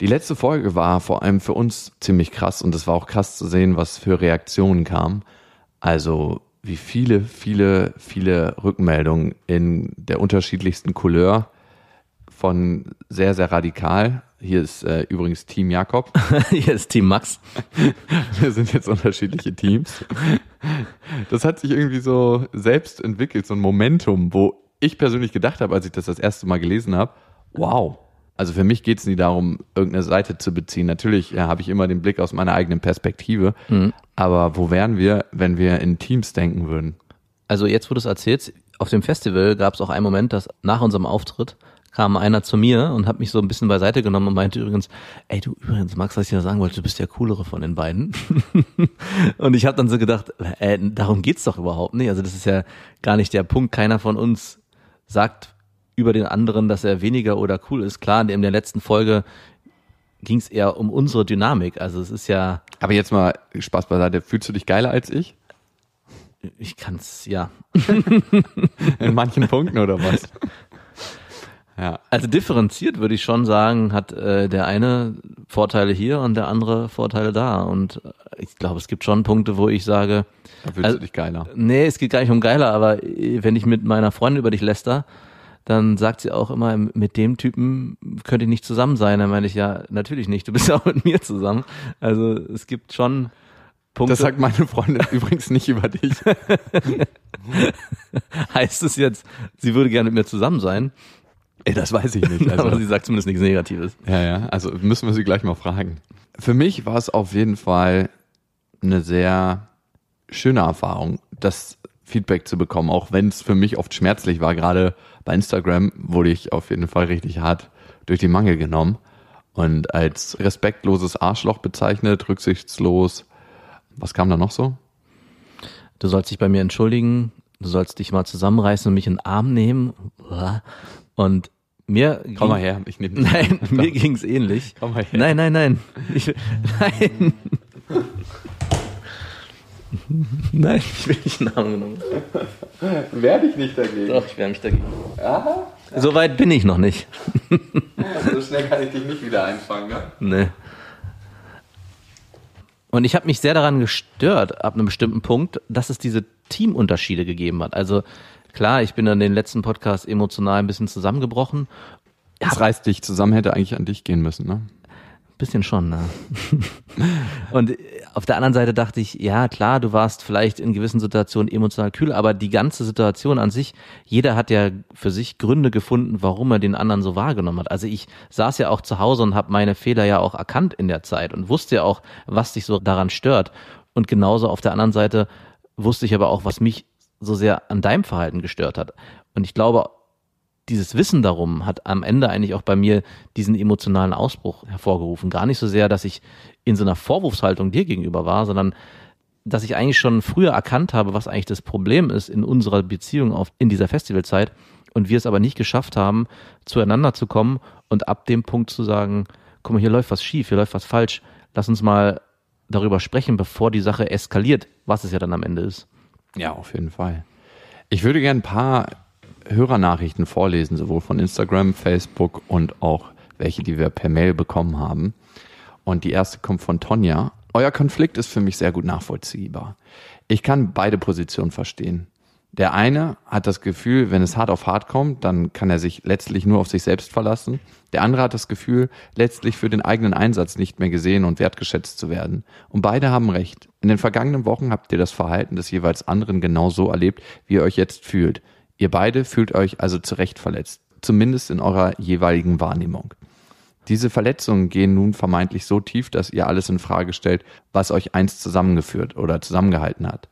Die letzte Folge war vor allem für uns ziemlich krass und es war auch krass zu sehen, was für Reaktionen kamen. Also wie viele, viele, viele Rückmeldungen in der unterschiedlichsten Couleur von sehr, sehr radikal. Hier ist äh, übrigens Team Jakob. Hier ist Team Max. Wir sind jetzt unterschiedliche Teams. Das hat sich irgendwie so selbst entwickelt, so ein Momentum, wo ich persönlich gedacht habe, als ich das das erste Mal gelesen habe, wow. Also für mich geht es nie darum, irgendeine Seite zu beziehen. Natürlich ja, habe ich immer den Blick aus meiner eigenen Perspektive. Mhm. Aber wo wären wir, wenn wir in Teams denken würden? Also jetzt, wo du es erzählst, auf dem Festival gab es auch einen Moment, dass nach unserem Auftritt kam einer zu mir und hat mich so ein bisschen beiseite genommen und meinte übrigens, ey du übrigens, Max, was ich dir sagen wollte, du bist der coolere von den beiden. und ich habe dann so gedacht, äh, darum geht's doch überhaupt nicht. Also das ist ja gar nicht der Punkt. Keiner von uns sagt über den anderen, dass er weniger oder cool ist. Klar, in der letzten Folge ging es eher um unsere Dynamik. Also es ist ja. Aber jetzt mal Spaß beiseite. Fühlst du dich geiler als ich? Ich kann's, ja. In manchen Punkten oder was? Ja. Also differenziert würde ich schon sagen, hat äh, der eine Vorteile hier und der andere Vorteile da. Und äh, ich glaube, es gibt schon Punkte, wo ich sage. Da fühlst also, du dich geiler. Nee, es geht gar nicht um geiler, aber äh, wenn ich mit meiner Freundin über dich läster, dann sagt sie auch immer, mit dem Typen könnte ich nicht zusammen sein. Dann meine ich, ja, natürlich nicht. Du bist ja auch mit mir zusammen. Also es gibt schon Punkte. Das sagt meine Freundin übrigens nicht über dich. heißt es jetzt, sie würde gerne mit mir zusammen sein? Ey, das weiß ich nicht. Also, Aber sie sagt zumindest nichts Negatives. Ja, ja. Also müssen wir sie gleich mal fragen. Für mich war es auf jeden Fall eine sehr schöne Erfahrung, das Feedback zu bekommen, auch wenn es für mich oft schmerzlich war. Gerade bei Instagram wurde ich auf jeden Fall richtig hart durch die Mangel genommen und als respektloses Arschloch bezeichnet, rücksichtslos. Was kam da noch so? Du sollst dich bei mir entschuldigen, du sollst dich mal zusammenreißen und mich in den Arm nehmen. Und mir Komm mal her, ich nehme Nein, mir ging's ähnlich. Komm mal her. Nein, nein, nein. Ich, nein. nein, ich will nicht einen Arm genommen. Werde ich nicht dagegen. Doch, ich wehre mich dagegen. Aha. So weit bin ich noch nicht. so schnell kann ich dich nicht wieder einfangen, ne? Nee. Und ich habe mich sehr daran gestört, ab einem bestimmten Punkt, dass es diese Teamunterschiede gegeben hat. Also klar, ich bin an den letzten Podcast emotional ein bisschen zusammengebrochen. Das reißt dich zusammen, hätte eigentlich an dich gehen müssen, ne? Bisschen schon, ne? Und auf der anderen Seite dachte ich, ja klar, du warst vielleicht in gewissen Situationen emotional kühl, aber die ganze Situation an sich, jeder hat ja für sich Gründe gefunden, warum er den anderen so wahrgenommen hat. Also ich saß ja auch zu Hause und habe meine Fehler ja auch erkannt in der Zeit und wusste ja auch, was dich so daran stört. Und genauso auf der anderen Seite wusste ich aber auch, was mich so sehr an deinem Verhalten gestört hat. Und ich glaube, dieses Wissen darum hat am Ende eigentlich auch bei mir diesen emotionalen Ausbruch hervorgerufen. Gar nicht so sehr, dass ich in so einer Vorwurfshaltung dir gegenüber war, sondern dass ich eigentlich schon früher erkannt habe, was eigentlich das Problem ist in unserer Beziehung auf, in dieser Festivalzeit und wir es aber nicht geschafft haben, zueinander zu kommen und ab dem Punkt zu sagen, guck mal, hier läuft was schief, hier läuft was falsch, lass uns mal darüber sprechen, bevor die Sache eskaliert, was es ja dann am Ende ist. Ja, auf jeden Fall. Ich würde gerne ein paar Hörernachrichten vorlesen, sowohl von Instagram, Facebook und auch welche, die wir per Mail bekommen haben. Und die erste kommt von Tonja. Euer Konflikt ist für mich sehr gut nachvollziehbar. Ich kann beide Positionen verstehen. Der eine hat das Gefühl, wenn es hart auf hart kommt, dann kann er sich letztlich nur auf sich selbst verlassen. Der andere hat das Gefühl, letztlich für den eigenen Einsatz nicht mehr gesehen und wertgeschätzt zu werden. Und beide haben recht. In den vergangenen Wochen habt ihr das Verhalten des jeweils anderen genau so erlebt, wie ihr euch jetzt fühlt. Ihr beide fühlt euch also zu Recht verletzt, zumindest in eurer jeweiligen Wahrnehmung. Diese Verletzungen gehen nun vermeintlich so tief, dass ihr alles in Frage stellt, was euch einst zusammengeführt oder zusammengehalten hat.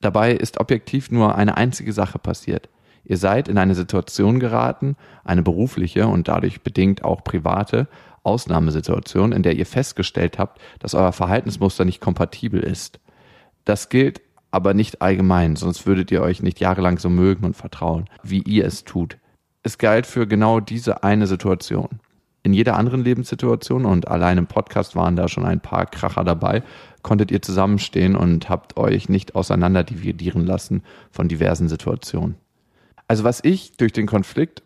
Dabei ist objektiv nur eine einzige Sache passiert. Ihr seid in eine Situation geraten, eine berufliche und dadurch bedingt auch private, Ausnahmesituation, in der ihr festgestellt habt, dass euer Verhaltensmuster nicht kompatibel ist. Das gilt aber nicht allgemein, sonst würdet ihr euch nicht jahrelang so mögen und vertrauen, wie ihr es tut. Es galt für genau diese eine Situation. In jeder anderen Lebenssituation und allein im Podcast waren da schon ein paar Kracher dabei, konntet ihr zusammenstehen und habt euch nicht auseinanderdividieren lassen von diversen Situationen. Also was ich durch den Konflikt,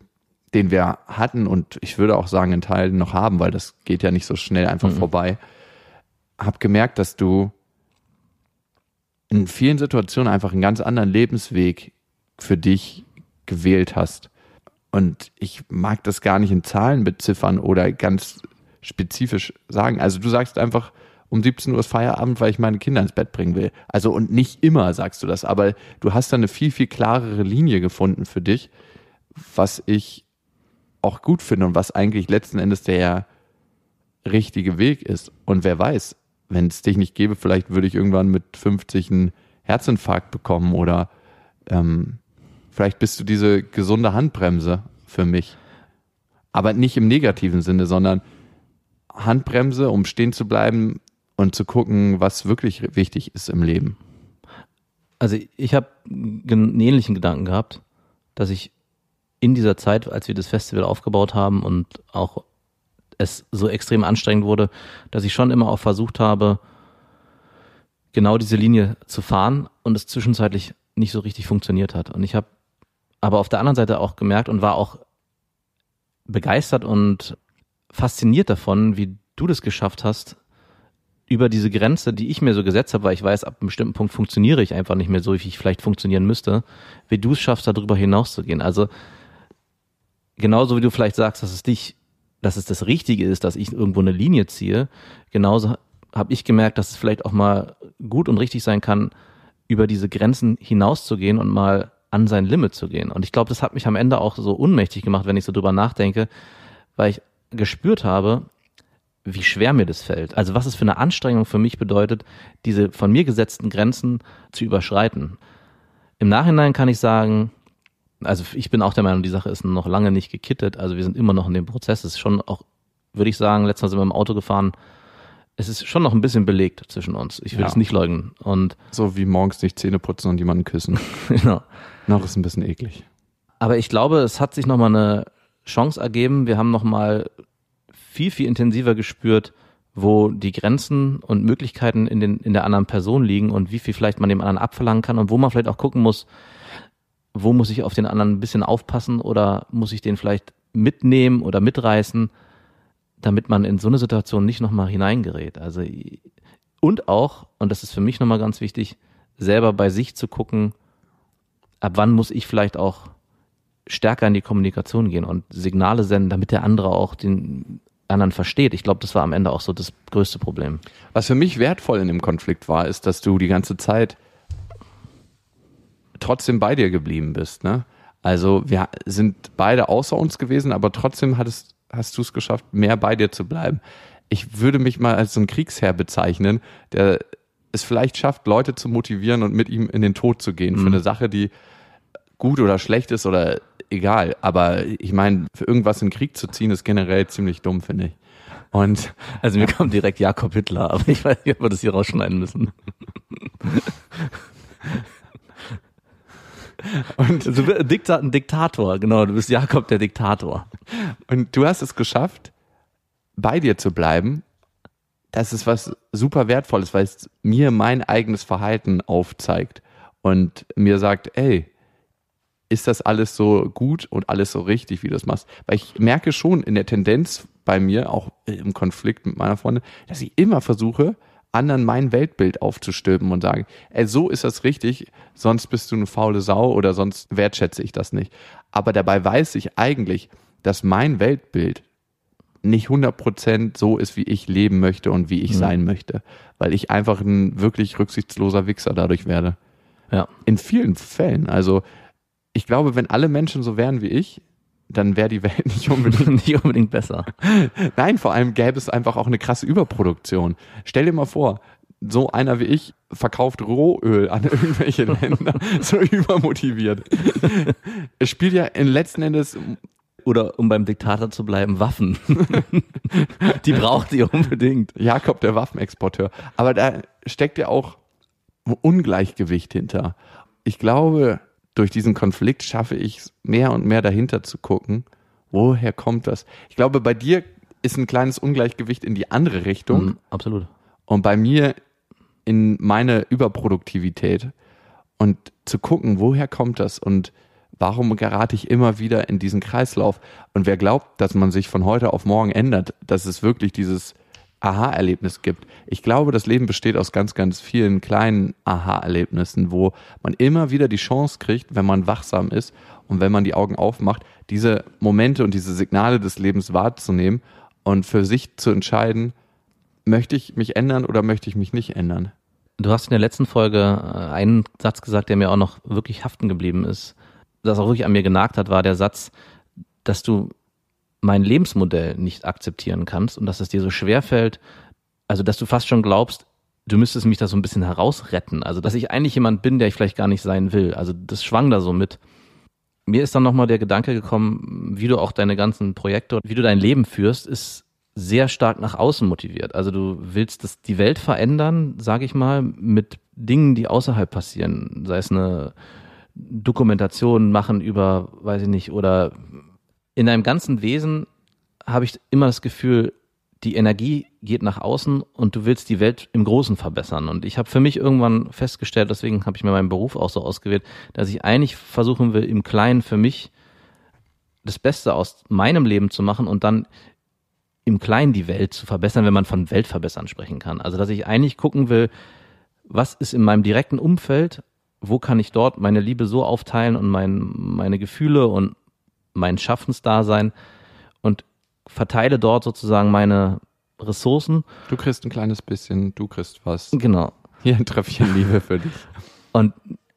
den wir hatten und ich würde auch sagen in Teilen noch haben, weil das geht ja nicht so schnell einfach mhm. vorbei, habe gemerkt, dass du in vielen Situationen einfach einen ganz anderen Lebensweg für dich gewählt hast. Und ich mag das gar nicht in Zahlen beziffern oder ganz spezifisch sagen. Also du sagst einfach, um 17 Uhr ist Feierabend, weil ich meine Kinder ins Bett bringen will. Also und nicht immer sagst du das, aber du hast da eine viel, viel klarere Linie gefunden für dich, was ich auch gut finde und was eigentlich letzten Endes der richtige Weg ist. Und wer weiß, wenn es dich nicht gäbe, vielleicht würde ich irgendwann mit 50 einen Herzinfarkt bekommen oder ähm, vielleicht bist du diese gesunde Handbremse für mich. Aber nicht im negativen Sinne, sondern Handbremse, um stehen zu bleiben und zu gucken, was wirklich wichtig ist im Leben. Also ich habe einen ähnlichen Gedanken gehabt, dass ich in dieser Zeit, als wir das Festival aufgebaut haben und auch es so extrem anstrengend wurde, dass ich schon immer auch versucht habe, genau diese Linie zu fahren und es zwischenzeitlich nicht so richtig funktioniert hat. Und ich habe aber auf der anderen Seite auch gemerkt und war auch begeistert und fasziniert davon, wie du das geschafft hast, über diese Grenze, die ich mir so gesetzt habe, weil ich weiß, ab einem bestimmten Punkt funktioniere ich einfach nicht mehr so, wie ich vielleicht funktionieren müsste, wie du es schaffst, darüber hinauszugehen. Also genauso wie du vielleicht sagst, dass es dich dass es das Richtige ist, dass ich irgendwo eine Linie ziehe. Genauso habe ich gemerkt, dass es vielleicht auch mal gut und richtig sein kann, über diese Grenzen hinauszugehen und mal an sein Limit zu gehen. Und ich glaube, das hat mich am Ende auch so unmächtig gemacht, wenn ich so drüber nachdenke, weil ich gespürt habe, wie schwer mir das fällt. Also was es für eine Anstrengung für mich bedeutet, diese von mir gesetzten Grenzen zu überschreiten. Im Nachhinein kann ich sagen, also ich bin auch der Meinung, die Sache ist noch lange nicht gekittet. Also wir sind immer noch in dem Prozess. Es ist schon auch, würde ich sagen, letztes Mal sind wir im Auto gefahren. Es ist schon noch ein bisschen belegt zwischen uns. Ich will ja. es nicht leugnen. Und so wie morgens nicht Zähne putzen und jemanden küssen. genau. Noch ist ein bisschen eklig. Aber ich glaube, es hat sich nochmal eine Chance ergeben. Wir haben nochmal viel, viel intensiver gespürt, wo die Grenzen und Möglichkeiten in, den, in der anderen Person liegen und wie viel vielleicht man dem anderen abverlangen kann und wo man vielleicht auch gucken muss, wo muss ich auf den anderen ein bisschen aufpassen oder muss ich den vielleicht mitnehmen oder mitreißen, damit man in so eine Situation nicht nochmal hineingerät. Also und auch, und das ist für mich nochmal ganz wichtig, selber bei sich zu gucken, ab wann muss ich vielleicht auch stärker in die Kommunikation gehen und Signale senden, damit der andere auch den anderen versteht. Ich glaube, das war am Ende auch so das größte Problem. Was für mich wertvoll in dem Konflikt war, ist, dass du die ganze Zeit trotzdem bei dir geblieben bist. Ne? Also wir sind beide außer uns gewesen, aber trotzdem hattest, hast du es geschafft, mehr bei dir zu bleiben. Ich würde mich mal als so ein Kriegsherr bezeichnen, der es vielleicht schafft, Leute zu motivieren und mit ihm in den Tod zu gehen mhm. für eine Sache, die gut oder schlecht ist oder egal. Aber ich meine, für irgendwas in den Krieg zu ziehen, ist generell ziemlich dumm, finde ich. Und also mir kommt direkt Jakob Hitler, aber ich weiß nicht, ob wir das hier rausschneiden müssen. Und also, Diktat, ein Diktator, genau, du bist Jakob der Diktator. Und du hast es geschafft, bei dir zu bleiben. Das ist was super wertvolles, weil es mir mein eigenes Verhalten aufzeigt und mir sagt, ey, ist das alles so gut und alles so richtig, wie du das machst? Weil ich merke schon in der Tendenz bei mir, auch im Konflikt mit meiner Freundin, dass ich immer versuche, anderen mein Weltbild aufzustülpen und sagen, ey, so ist das richtig, sonst bist du eine faule Sau oder sonst wertschätze ich das nicht. Aber dabei weiß ich eigentlich, dass mein Weltbild nicht 100% so ist, wie ich leben möchte und wie ich mhm. sein möchte, weil ich einfach ein wirklich rücksichtsloser Wichser dadurch werde. Ja. In vielen Fällen. Also ich glaube, wenn alle Menschen so wären wie ich, dann wäre die Welt nicht unbedingt, nicht unbedingt besser. Nein, vor allem gäbe es einfach auch eine krasse Überproduktion. Stell dir mal vor, so einer wie ich verkauft Rohöl an irgendwelche Länder, so übermotiviert. es spielt ja in letzten Endes oder um beim Diktator zu bleiben, Waffen. die braucht ihr unbedingt. Jakob, der Waffenexporteur. Aber da steckt ja auch Ungleichgewicht hinter. Ich glaube, durch diesen Konflikt schaffe ich es mehr und mehr dahinter zu gucken, woher kommt das? Ich glaube, bei dir ist ein kleines Ungleichgewicht in die andere Richtung Mhm, absolut. und bei mir in meine Überproduktivität und zu gucken, woher kommt das und warum gerate ich immer wieder in diesen Kreislauf und wer glaubt, dass man sich von heute auf morgen ändert, dass es wirklich dieses Aha-Erlebnis gibt. Ich glaube, das Leben besteht aus ganz, ganz vielen kleinen Aha-Erlebnissen, wo man immer wieder die Chance kriegt, wenn man wachsam ist und wenn man die Augen aufmacht, diese Momente und diese Signale des Lebens wahrzunehmen und für sich zu entscheiden, möchte ich mich ändern oder möchte ich mich nicht ändern? Du hast in der letzten Folge äh, einen Satz gesagt, der mir auch noch wirklich haften geblieben ist. Das auch wirklich an mir genagt hat, war der Satz, dass du mein Lebensmodell nicht akzeptieren kannst und dass es dir so schwer fällt, also dass du fast schon glaubst, du müsstest mich da so ein bisschen herausretten. Also dass ich eigentlich jemand bin, der ich vielleicht gar nicht sein will. Also das schwang da so mit. Mir ist dann nochmal der Gedanke gekommen, wie du auch deine ganzen Projekte, wie du dein Leben führst, ist sehr stark nach außen motiviert. Also du willst das, die Welt verändern, sage ich mal, mit Dingen, die außerhalb passieren. Sei es eine Dokumentation machen über, weiß ich nicht, oder in deinem ganzen Wesen habe ich immer das Gefühl, die Energie geht nach außen und du willst die Welt im Großen verbessern. Und ich habe für mich irgendwann festgestellt, deswegen habe ich mir meinen Beruf auch so ausgewählt, dass ich eigentlich versuchen will, im Kleinen für mich das Beste aus meinem Leben zu machen und dann im Kleinen die Welt zu verbessern, wenn man von Weltverbessern sprechen kann. Also dass ich eigentlich gucken will, was ist in meinem direkten Umfeld, wo kann ich dort meine Liebe so aufteilen und mein, meine Gefühle und mein Schaffensdasein und verteile dort sozusagen meine Ressourcen. Du kriegst ein kleines bisschen, du kriegst was. Genau. Hier ein Tröpfchen Liebe für dich. Und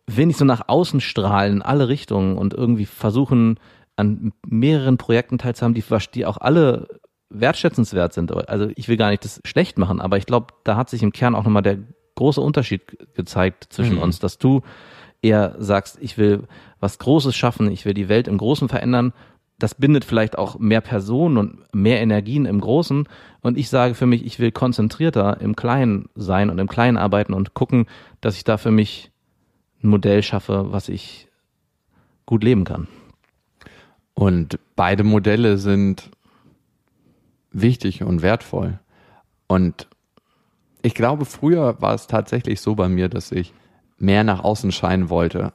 will nicht so nach außen strahlen in alle Richtungen und irgendwie versuchen, an mehreren Projekten teilzuhaben, die, die auch alle wertschätzenswert sind. Also ich will gar nicht das schlecht machen, aber ich glaube, da hat sich im Kern auch nochmal der große Unterschied gezeigt zwischen Mhm. uns, dass du eher sagst, ich will was Großes schaffen, ich will die Welt im Großen verändern. Das bindet vielleicht auch mehr Personen und mehr Energien im Großen. Und ich sage für mich, ich will konzentrierter im Kleinen sein und im Kleinen arbeiten und gucken, dass ich da für mich ein Modell schaffe, was ich gut leben kann. Und beide Modelle sind wichtig und wertvoll. Und ich glaube, früher war es tatsächlich so bei mir, dass ich mehr nach außen scheinen wollte,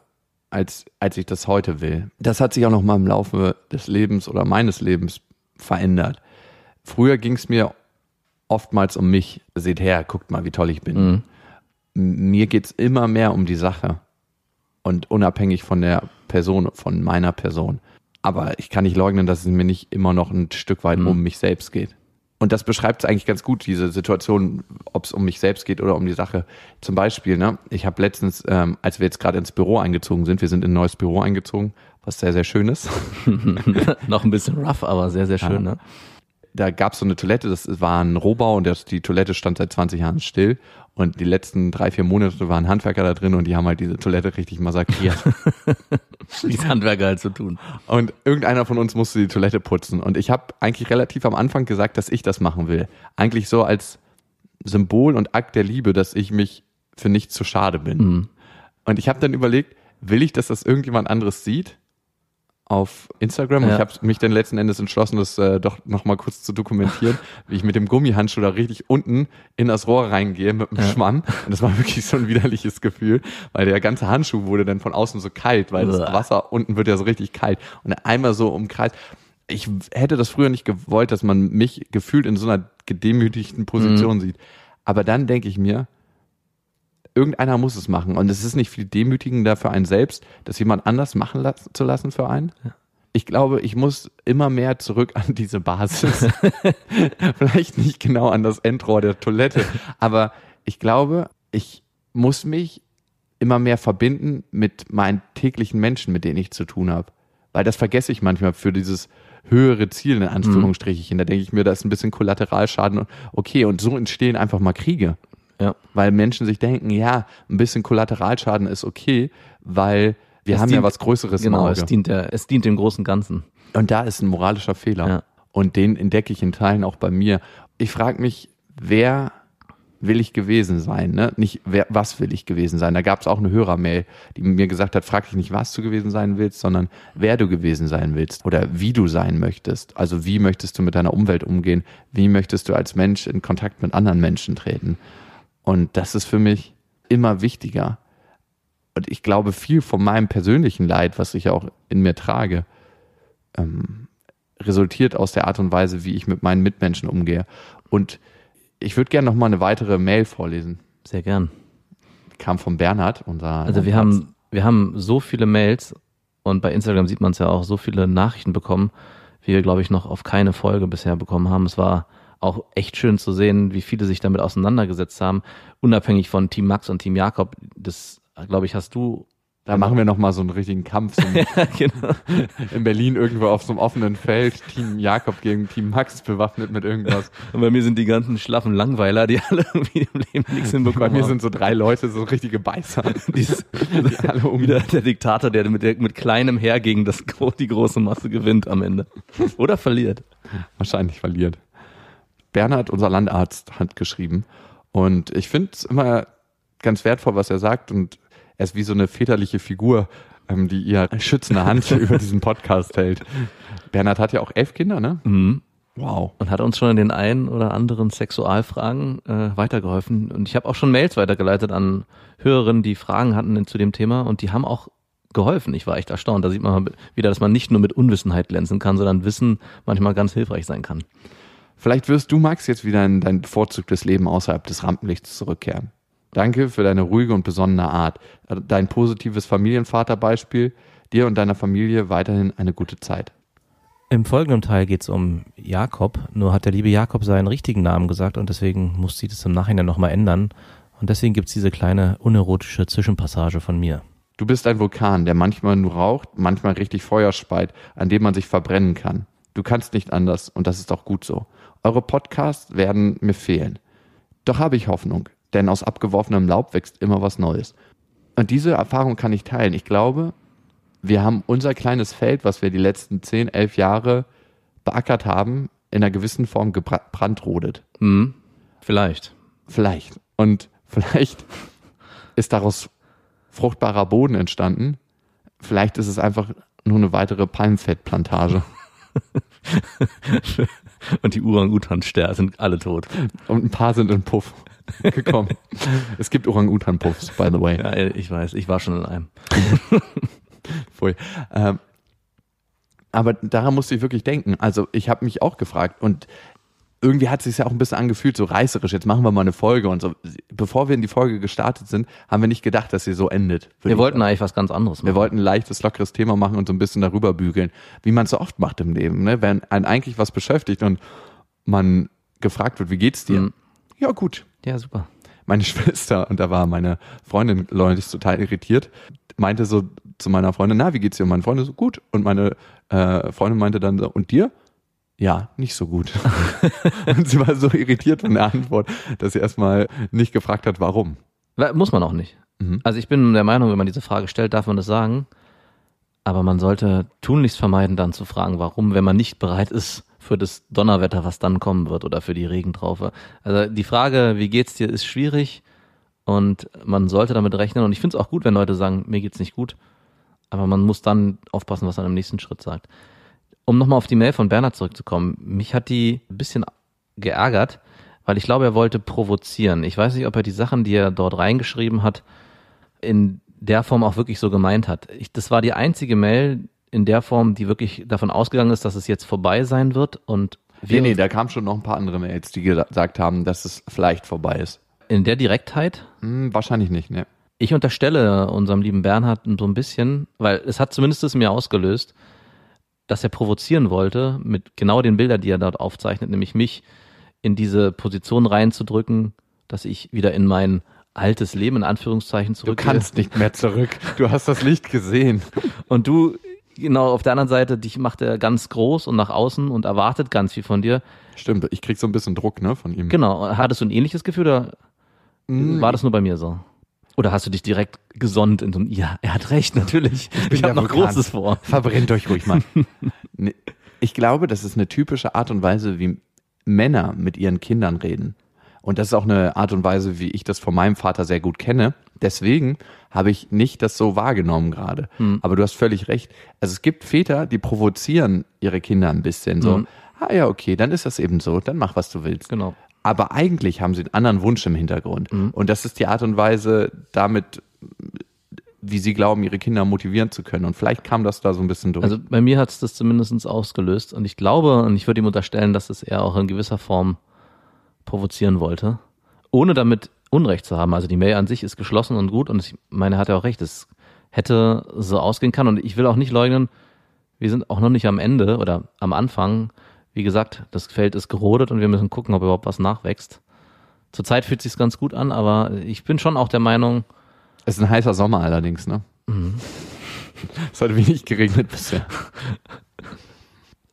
als, als ich das heute will. Das hat sich auch noch mal im Laufe des Lebens oder meines Lebens verändert. Früher ging es mir oftmals um mich. Seht her, guckt mal, wie toll ich bin. Mhm. Mir geht's immer mehr um die Sache. Und unabhängig von der Person, von meiner Person. Aber ich kann nicht leugnen, dass es mir nicht immer noch ein Stück weit Mhm. um mich selbst geht. Und das beschreibt es eigentlich ganz gut, diese Situation, ob es um mich selbst geht oder um die Sache. Zum Beispiel, ne, ich habe letztens, ähm, als wir jetzt gerade ins Büro eingezogen sind, wir sind in ein neues Büro eingezogen, was sehr, sehr schön ist. Noch ein bisschen rough, aber sehr, sehr schön. Ne? Da gab es so eine Toilette, das war ein Rohbau und das, die Toilette stand seit 20 Jahren still. Und die letzten drei, vier Monate waren Handwerker da drin und die haben halt diese Toilette richtig massakriert. Wie es Handwerker halt so tun. und irgendeiner von uns musste die Toilette putzen. Und ich habe eigentlich relativ am Anfang gesagt, dass ich das machen will. Eigentlich so als Symbol und Akt der Liebe, dass ich mich für nichts zu schade bin. Mhm. Und ich habe dann überlegt, will ich, dass das irgendjemand anderes sieht? Auf Instagram. Und Ja. ich habe mich dann letzten Endes entschlossen, das äh, doch noch mal kurz zu dokumentieren, wie ich mit dem Gummihandschuh da richtig unten in das Rohr reingehe mit dem Schwamm. Und das war wirklich so ein widerliches Gefühl, weil der ganze Handschuh wurde dann von außen so kalt, weil das. Wasser unten wird ja so richtig kalt. Und einmal so umkreis. Ich hätte das früher nicht gewollt, dass man mich gefühlt in so einer gedemütigten Position sieht. Aber dann denke ich mir, irgendeiner muss es machen. Und es ist nicht viel demütigender für einen selbst, das jemand anders machen la zu lassen für einen. Ich glaube, ich muss immer mehr zurück an diese Basis. Vielleicht nicht genau an das Endrohr der Toilette, aber ich glaube, ich muss mich immer mehr verbinden mit meinen täglichen Menschen, mit denen ich zu tun habe. Weil das vergesse ich manchmal für dieses höhere Ziel, in Anführungsstrichen. Da denke ich mir, da ist ein bisschen Kollateralschaden. Okay, und so entstehen einfach mal Kriege Ja. weil Menschen sich denken, ja, ein bisschen Kollateralschaden ist okay, weil wir Es haben ja dient- was Größeres Genau, im es Auge. dient, der, es dient dem großen Ganzen. Und da ist ein moralischer Fehler. Ja. Und den entdecke ich in Teilen auch bei mir. Ich frage mich, wer will ich gewesen sein? Ne? Nicht, wer, was will ich gewesen sein? Da gab es auch eine Hörermail, die mir gesagt hat, frag dich nicht, was du gewesen sein willst, sondern wer du gewesen sein willst oder wie du sein möchtest. Also wie möchtest du mit deiner Umwelt umgehen? Wie möchtest du als Mensch in Kontakt mit anderen Menschen treten? Und das ist für mich immer wichtiger. Und ich glaube, viel von meinem persönlichen Leid, was ich auch in mir trage, ähm, resultiert aus der Art und Weise, wie ich mit meinen Mitmenschen umgehe. Und ich würde gerne noch mal eine weitere Mail vorlesen. Sehr gern. Kam von Bernhard, unser. Also wir haben, wir haben so viele Mails und bei Instagram sieht man es ja auch, so viele Nachrichten bekommen, wie wir, glaube ich, noch auf keine Folge bisher bekommen haben. Es war auch echt schön zu sehen, wie viele sich damit auseinandergesetzt haben, unabhängig von Team Max und Team Jakob. Das, glaube ich, hast du Da machen wir noch mal so einen richtigen Kampf so genau. in Berlin irgendwo auf so einem offenen Feld. Team Jakob gegen Team Max bewaffnet mit irgendwas. Und bei mir sind die ganzen schlaffen Langweiler, die alle irgendwie im Leben nichts Bei hinbekommen mir haben. sind so drei Leute, so richtige Beißer. Dieses, die alle um wieder der Diktator, der mit, der mit kleinem Heer gegen das, die große Masse gewinnt am Ende. Oder verliert. wahrscheinlich verliert. Bernhard, unser Landarzt, hat geschrieben. Und ich finde es immer ganz wertvoll, was er sagt. Und er ist wie so eine väterliche Figur, ähm, die ihr schützende Hand über diesen Podcast hält. Bernhard hat ja auch elf Kinder, ne? Mhm. Wow. Und hat uns schon in den einen oder anderen Sexualfragen äh, weitergeholfen. Und ich habe auch schon Mails weitergeleitet an Hörerinnen, die Fragen hatten zu dem Thema und die haben auch geholfen. Ich war echt erstaunt. Da sieht man wieder, dass man nicht nur mit Unwissenheit glänzen kann, sondern Wissen manchmal ganz hilfreich sein kann. Vielleicht wirst du, Max, jetzt wieder in dein bevorzugtes Leben außerhalb des Rampenlichts zurückkehren. Danke für deine ruhige und besonnene Art, dein positives Familienvaterbeispiel, dir und deiner Familie weiterhin eine gute Zeit. Im folgenden Teil geht es um Jakob, nur hat der liebe Jakob seinen richtigen Namen gesagt und deswegen muss sie das im Nachhinein nochmal ändern. Und deswegen gibt es diese kleine unerotische Zwischenpassage von mir. Du bist ein Vulkan, der manchmal nur raucht, manchmal richtig Feuer speit, an dem man sich verbrennen kann. Du kannst nicht anders und das ist auch gut so. Eure Podcasts werden mir fehlen. Doch habe ich Hoffnung, denn aus abgeworfenem Laub wächst immer was Neues. Und diese Erfahrung kann ich teilen. Ich glaube, wir haben unser kleines Feld, was wir die letzten 10, 11 Jahre beackert haben, in einer gewissen Form gebrandrodet. Hm, vielleicht. Vielleicht. Und vielleicht ist daraus fruchtbarer Boden entstanden. Vielleicht ist es einfach nur eine weitere Palmfettplantage. Und die Orang-Utan-Sterne sind alle tot. Und ein paar sind in Puff gekommen. es gibt Orang-Utan-Puffs, by the way. Ja, ich weiß, ich war schon in einem. Pfui. Ähm, aber daran musste ich wirklich denken. Also ich habe mich auch gefragt und irgendwie hat es sich ja auch ein bisschen angefühlt, so reißerisch, jetzt machen wir mal eine Folge und so. Bevor wir in die Folge gestartet sind, haben wir nicht gedacht, dass sie so endet. Wir wollten eigentlich was ganz anderes machen. Wir wollten ein leichtes, lockeres Thema machen und so ein bisschen darüber bügeln, wie man es so oft macht im Leben. Ne? Wenn einen eigentlich was beschäftigt und man gefragt wird, wie geht's dir? Mhm. Ja, gut. Ja, super. Meine Schwester, und da war meine Freundin neulich total irritiert, meinte so zu meiner Freundin, na, wie geht's dir? Und meine Freundin so, gut. Und meine äh, Freundin meinte dann so, und dir? Ja, nicht so gut. und sie war so irritiert von der Antwort, dass sie erstmal nicht gefragt hat, warum. Wa- Muss man auch nicht. Mhm. Also ich bin der Meinung, wenn man diese Frage stellt, darf man das sagen. Aber man sollte tunlichst vermeiden, dann zu fragen, warum, wenn man nicht bereit ist für das Donnerwetter, was dann kommen wird oder für die Regentraufe. Also die Frage, wie geht's dir, ist schwierig und man sollte damit rechnen. Und ich finde es auch gut, wenn Leute sagen, mir geht's nicht gut. Aber man muss dann aufpassen, was man im nächsten Schritt sagt. Um nochmal auf die Mail von Bernhard zurückzukommen, mich hat die ein bisschen geärgert, weil ich glaube, er wollte provozieren. Ich weiß nicht, ob er die Sachen, die er dort reingeschrieben hat, in der Form auch wirklich so gemeint hat. Ich, das war die einzige Mail in der Form, die wirklich davon ausgegangen ist, dass es jetzt vorbei sein wird und wir Nee, nee, da kamen schon noch ein paar andere Mails, die gesagt haben, dass es vielleicht vorbei ist. in der Direktheit. Hm, wahrscheinlich nicht, ne? Ich unterstelle unserem lieben Bernhard so ein bisschen, weil es hat zumindest es mir ausgelöst, dass er provozieren wollte mit genau den Bildern, die er dort aufzeichnet, nämlich mich in diese Position reinzudrücken, dass ich wieder in mein altes Leben in Anführungszeichen Du zurückgehe. kannst nicht mehr zurück. Du hast das Licht gesehen. Und du, genau, auf der anderen Seite, dich macht er ganz groß und nach außen und erwartet ganz viel von dir. Stimmt, ich krieg so ein bisschen Druck, ne, von ihm. Genau. Hattest du ein ähnliches Gefühl oder Hm, war das nur bei mir so? Oder hast du dich direkt gesonnt in so ein, ja, er hat recht, natürlich. Ich, bin habe noch Vulkan. Großes vor. Verbrennt euch ruhig mal. Ne, Ich glaube, das ist eine typische Art und Weise, wie Männer mit ihren Kindern reden. Und das ist auch eine Art und Weise, wie ich das von meinem Vater sehr gut kenne. Deswegen habe ich nicht das so wahrgenommen gerade. Aber du hast völlig recht. Also es gibt Väter, die provozieren ihre Kinder ein bisschen so. Ah ja, okay, dann ist das eben so. Dann mach, was du willst. Genau. Aber eigentlich haben sie einen anderen Wunsch im Hintergrund. Und das ist die Art und Weise, damit, wie sie glauben, ihre Kinder motivieren zu können. Und vielleicht kam das da so ein bisschen durch. Also bei mir hat es das zumindest ausgelöst und ich glaube und ich würde ihm unterstellen, dass es er auch in gewisser Form provozieren wollte, ohne damit Unrecht zu haben. Also die Mail an sich ist geschlossen und gut und ich meine, er hat ja auch recht, es hätte so ausgehen können und ich will auch nicht leugnen, wir sind auch noch nicht am Ende oder am Anfang. Wie gesagt, das Feld ist gerodet und wir müssen gucken, ob überhaupt was nachwächst. Zurzeit fühlt sich's ganz gut an, aber ich bin schon auch der Meinung, es ist ein heißer Sommer allerdings, ne? Es hat wenig geregnet bisher.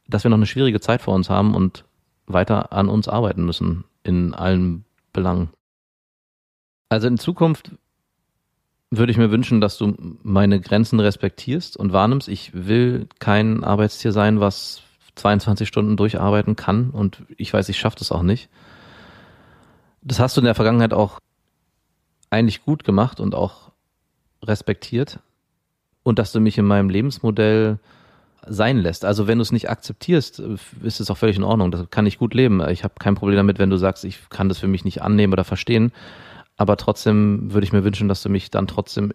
dass wir noch eine schwierige Zeit vor uns haben und weiter an uns arbeiten müssen in allen Belangen. Also in Zukunft würde ich mir wünschen, dass du meine Grenzen respektierst und wahrnimmst. Ich will kein Arbeitstier sein, was 22 Stunden durcharbeiten kann und ich weiß, ich schaffe das auch nicht. Das hast du in der Vergangenheit auch eigentlich gut gemacht und auch respektiert und dass du mich in meinem Lebensmodell sein lässt. Also wenn du es nicht akzeptierst, ist es auch völlig in Ordnung. Das kann ich gut leben. Ich habe kein Problem damit, wenn du sagst, ich kann das für mich nicht annehmen oder verstehen. Aber trotzdem würde ich mir wünschen, dass du mich dann trotzdem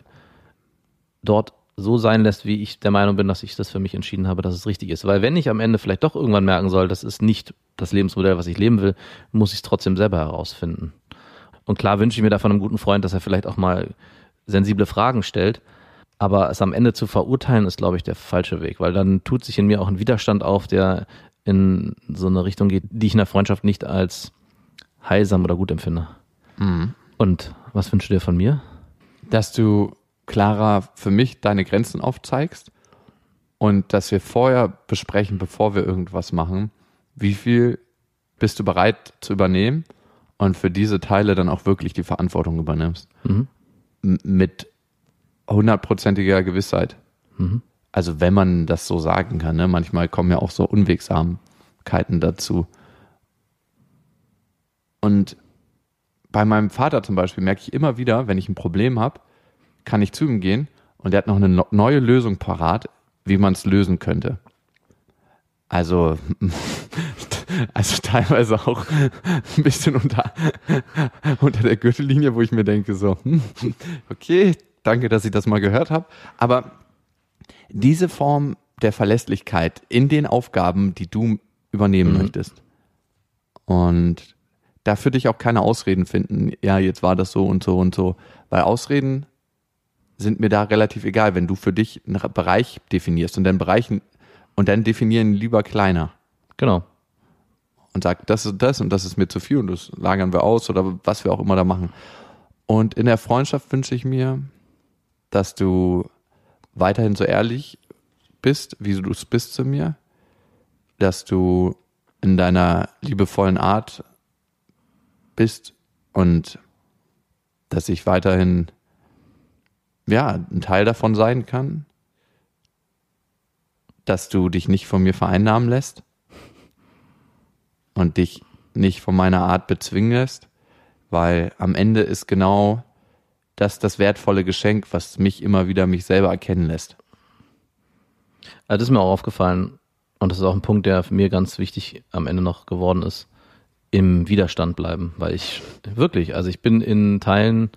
dort so sein lässt, wie ich der Meinung bin, dass ich das für mich entschieden habe, dass es richtig ist. Weil wenn ich am Ende vielleicht doch irgendwann merken soll, das ist nicht das Lebensmodell, was ich leben will, muss ich es trotzdem selber herausfinden. Und klar wünsche ich mir davon einem guten Freund, dass er vielleicht auch mal sensible Fragen stellt. Aber es am Ende zu verurteilen, ist, glaube ich, der falsche Weg, weil dann tut sich in mir auch ein Widerstand auf, der in so eine Richtung geht, die ich in der Freundschaft nicht als heilsam oder gut empfinde. Und was wünschst du dir von mir? Dass du klarer für mich deine Grenzen aufzeigst und dass wir vorher besprechen, bevor wir irgendwas machen, wie viel bist du bereit zu übernehmen und für diese Teile dann auch wirklich die Verantwortung übernimmst. Mhm. Mit hundertprozentiger Gewissheit. Also wenn man das so sagen kann, ne? manchmal kommen ja auch so Unwegsamkeiten dazu. Und bei meinem Vater zum Beispiel merke ich immer wieder, wenn ich ein Problem habe, kann ich zu ihm gehen und er hat noch eine neue Lösung parat, wie man es lösen könnte. Also, also teilweise auch ein bisschen unter, unter der Gürtellinie, wo ich mir denke, so, hm, okay, danke, dass ich das mal gehört habe. Aber diese Form der Verlässlichkeit in den Aufgaben, die du übernehmen Mhm. möchtest. Und da für dich auch keine Ausreden finden, ja, jetzt war das so und so und so. Weil Ausreden sind mir da relativ egal, wenn du für dich einen Bereich definierst und dann Bereichen und dann definieren lieber kleiner Genau. und sag, das ist das und das ist mir zu viel und das lagern wir aus oder was wir auch immer da machen. Und in der Freundschaft wünsche ich mir, dass du weiterhin so ehrlich bist, wie du es bist zu mir, dass du in deiner liebevollen Art bist und dass ich weiterhin ja, ein Teil davon sein kann, dass du dich nicht von mir vereinnahmen lässt und dich nicht von meiner Art bezwingen lässt, weil am Ende ist genau das das wertvolle Geschenk, was mich immer wieder mich selber erkennen lässt. Also das ist mir auch aufgefallen und das ist auch ein Punkt, der mir ganz wichtig am Ende noch geworden ist, im Widerstand bleiben, weil ich wirklich, also ich bin in Teilen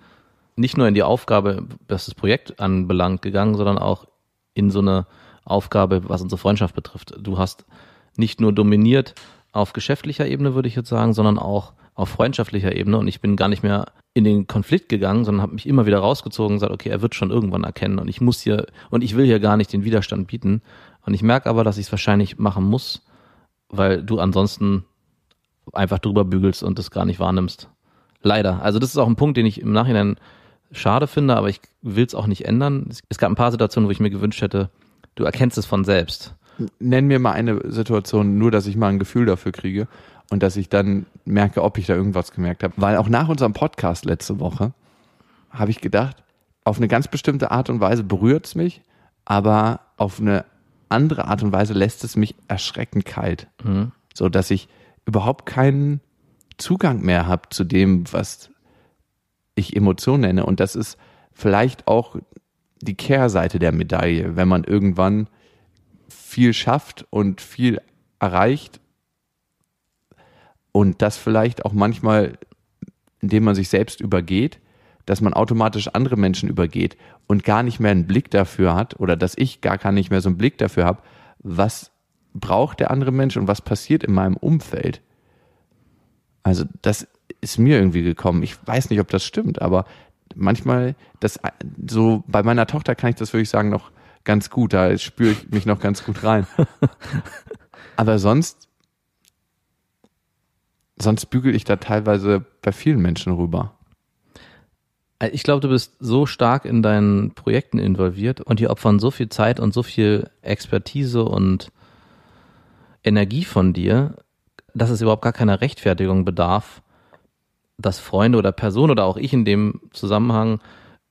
nicht nur in die Aufgabe, was das Projekt anbelangt, gegangen, sondern auch in so eine Aufgabe, was unsere Freundschaft betrifft. Du hast nicht nur dominiert auf geschäftlicher Ebene, würde ich jetzt sagen, sondern auch auf freundschaftlicher Ebene und ich bin gar nicht mehr in den Konflikt gegangen, sondern habe mich immer wieder rausgezogen und gesagt, okay, er wird schon irgendwann erkennen und ich muss hier und ich will hier gar nicht den Widerstand bieten und ich merke aber, dass ich es wahrscheinlich machen muss, weil du ansonsten einfach drüber bügelst und das gar nicht wahrnimmst. Leider. Also das ist auch ein Punkt, den ich im Nachhinein schade finde, aber ich will es auch nicht ändern. Es- gab ein paar Situationen, wo ich mir gewünscht hätte, du erkennst es von selbst. Nenn mir mal eine Situation, nur dass ich mal ein Gefühl dafür kriege und dass ich dann merke, ob ich da irgendwas gemerkt habe. Weil auch nach unserem Podcast letzte Woche habe ich gedacht, auf eine ganz bestimmte Art und Weise berührt es mich, aber auf eine andere Art und Weise lässt es mich erschreckend kalt. Mhm. So dass ich überhaupt keinen Zugang mehr habe zu dem, was ich Emotion nenne. Und das ist vielleicht auch die Kehrseite der Medaille, wenn man irgendwann viel schafft und viel erreicht und das vielleicht auch manchmal, indem man sich selbst übergeht, dass man automatisch andere Menschen übergeht und gar nicht mehr einen Blick dafür hat oder dass ich gar, gar nicht mehr so einen Blick dafür habe, was braucht der andere Mensch und was passiert in meinem Umfeld. Also das ist mir irgendwie gekommen. Ich weiß nicht, ob das stimmt, aber manchmal, das so bei meiner Tochter kann ich das würde ich sagen noch ganz gut. Da spüre ich mich noch ganz gut rein. aber sonst, sonst bügel ich da teilweise bei vielen Menschen rüber. Ich glaube, du bist so stark in deinen Projekten involviert und die opfern so viel Zeit und so viel Expertise und Energie von dir, dass es überhaupt gar keiner Rechtfertigung bedarf, dass Freunde oder Personen oder auch ich in dem Zusammenhang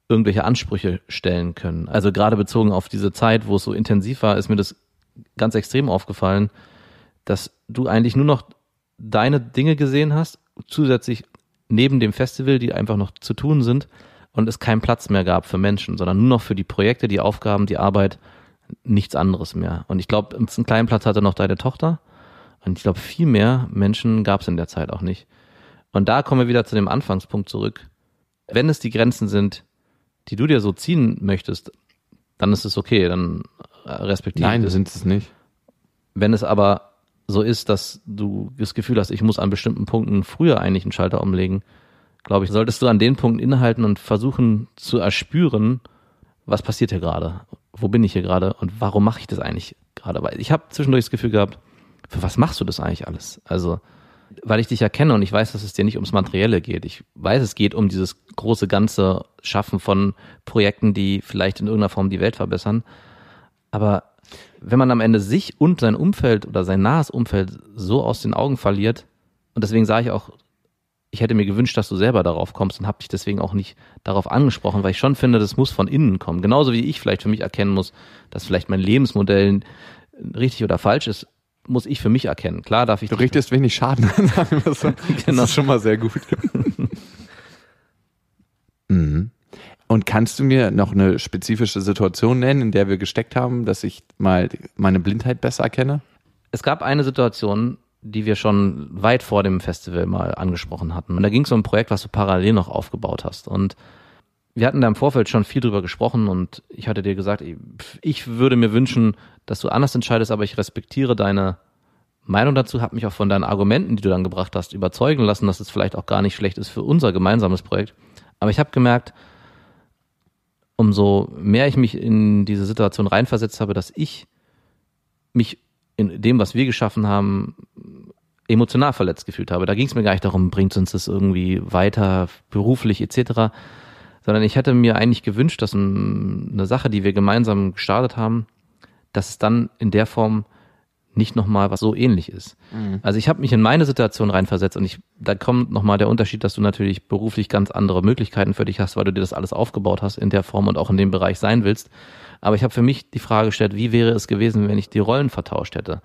irgendwelche Ansprüche stellen können. Also gerade bezogen auf diese Zeit, wo es so intensiv war, ist mir das ganz extrem aufgefallen, dass du eigentlich nur noch deine Dinge gesehen hast, zusätzlich neben dem Festival, die einfach noch zu tun sind und es keinen Platz mehr gab für Menschen, sondern nur noch für die Projekte, die Aufgaben, die Arbeit, nichts anderes mehr. Und ich glaube, einen kleinen Platz hatte noch deine Tochter und ich glaube, viel mehr Menschen gab es in der Zeit auch nicht. Und da kommen wir wieder zu dem Anfangspunkt zurück. Wenn es die Grenzen sind, die du dir so ziehen möchtest, dann ist es okay, dann respektiere Nein, das. sind es nicht. Wenn es aber so ist, dass du das Gefühl hast, ich muss an bestimmten Punkten früher eigentlich einen Schalter umlegen, glaube ich, solltest du an den Punkten innehalten und versuchen zu erspüren, was passiert hier gerade, wo bin ich hier gerade und warum mache ich das eigentlich gerade? Weil ich habe zwischendurch das Gefühl gehabt, für was machst du das eigentlich alles? Also, weil ich dich erkenne und ich weiß, dass es dir nicht ums Materielle geht. Ich weiß, es geht um dieses große ganze Schaffen von Projekten, die vielleicht in irgendeiner Form die Welt verbessern. Aber wenn man am Ende sich und sein Umfeld oder sein nahes Umfeld so aus den Augen verliert, und deswegen sage ich auch, ich hätte mir gewünscht, dass du selber darauf kommst und habe dich deswegen auch nicht darauf angesprochen, weil ich schon finde, das muss von innen kommen. Genauso wie ich vielleicht für mich erkennen muss, dass vielleicht mein Lebensmodell richtig oder falsch ist, muss ich für mich erkennen. Klar darf ich Du richtest wenig Schaden an. Genau. Das ist schon mal sehr gut. mhm. Und kannst du mir noch eine spezifische Situation nennen, in der wir gesteckt haben, dass ich mal meine Blindheit besser erkenne? Es gab eine Situation, die wir schon weit vor dem Festival mal angesprochen hatten. Und da ging es um ein Projekt, was du parallel noch aufgebaut hast. Und wir hatten da im Vorfeld schon viel drüber gesprochen und ich hatte dir gesagt, ich würde mir wünschen, dass du anders entscheidest, aber ich respektiere deine Meinung dazu, habe mich auch von deinen Argumenten, die du dann gebracht hast, überzeugen lassen, dass es vielleicht auch gar nicht schlecht ist für unser gemeinsames Projekt. Aber ich habe gemerkt, umso mehr ich mich in diese Situation reinversetzt habe, dass ich mich in dem, was wir geschaffen haben, emotional verletzt gefühlt habe. Da ging es mir gar nicht darum, bringt uns das irgendwie weiter beruflich etc., sondern ich hätte mir eigentlich gewünscht, dass ein- eine Sache, die wir gemeinsam gestartet haben, dass es dann in der Form nicht nochmal was so ähnlich ist. Also ich habe mich in meine Situation reinversetzt und ich, da kommt nochmal der Unterschied, dass du natürlich beruflich ganz andere Möglichkeiten für dich hast, weil du dir das alles aufgebaut hast in der Form und auch in dem Bereich sein willst. Aber ich habe für mich die Frage gestellt, wie wäre es gewesen, wenn ich die Rollen vertauscht hätte?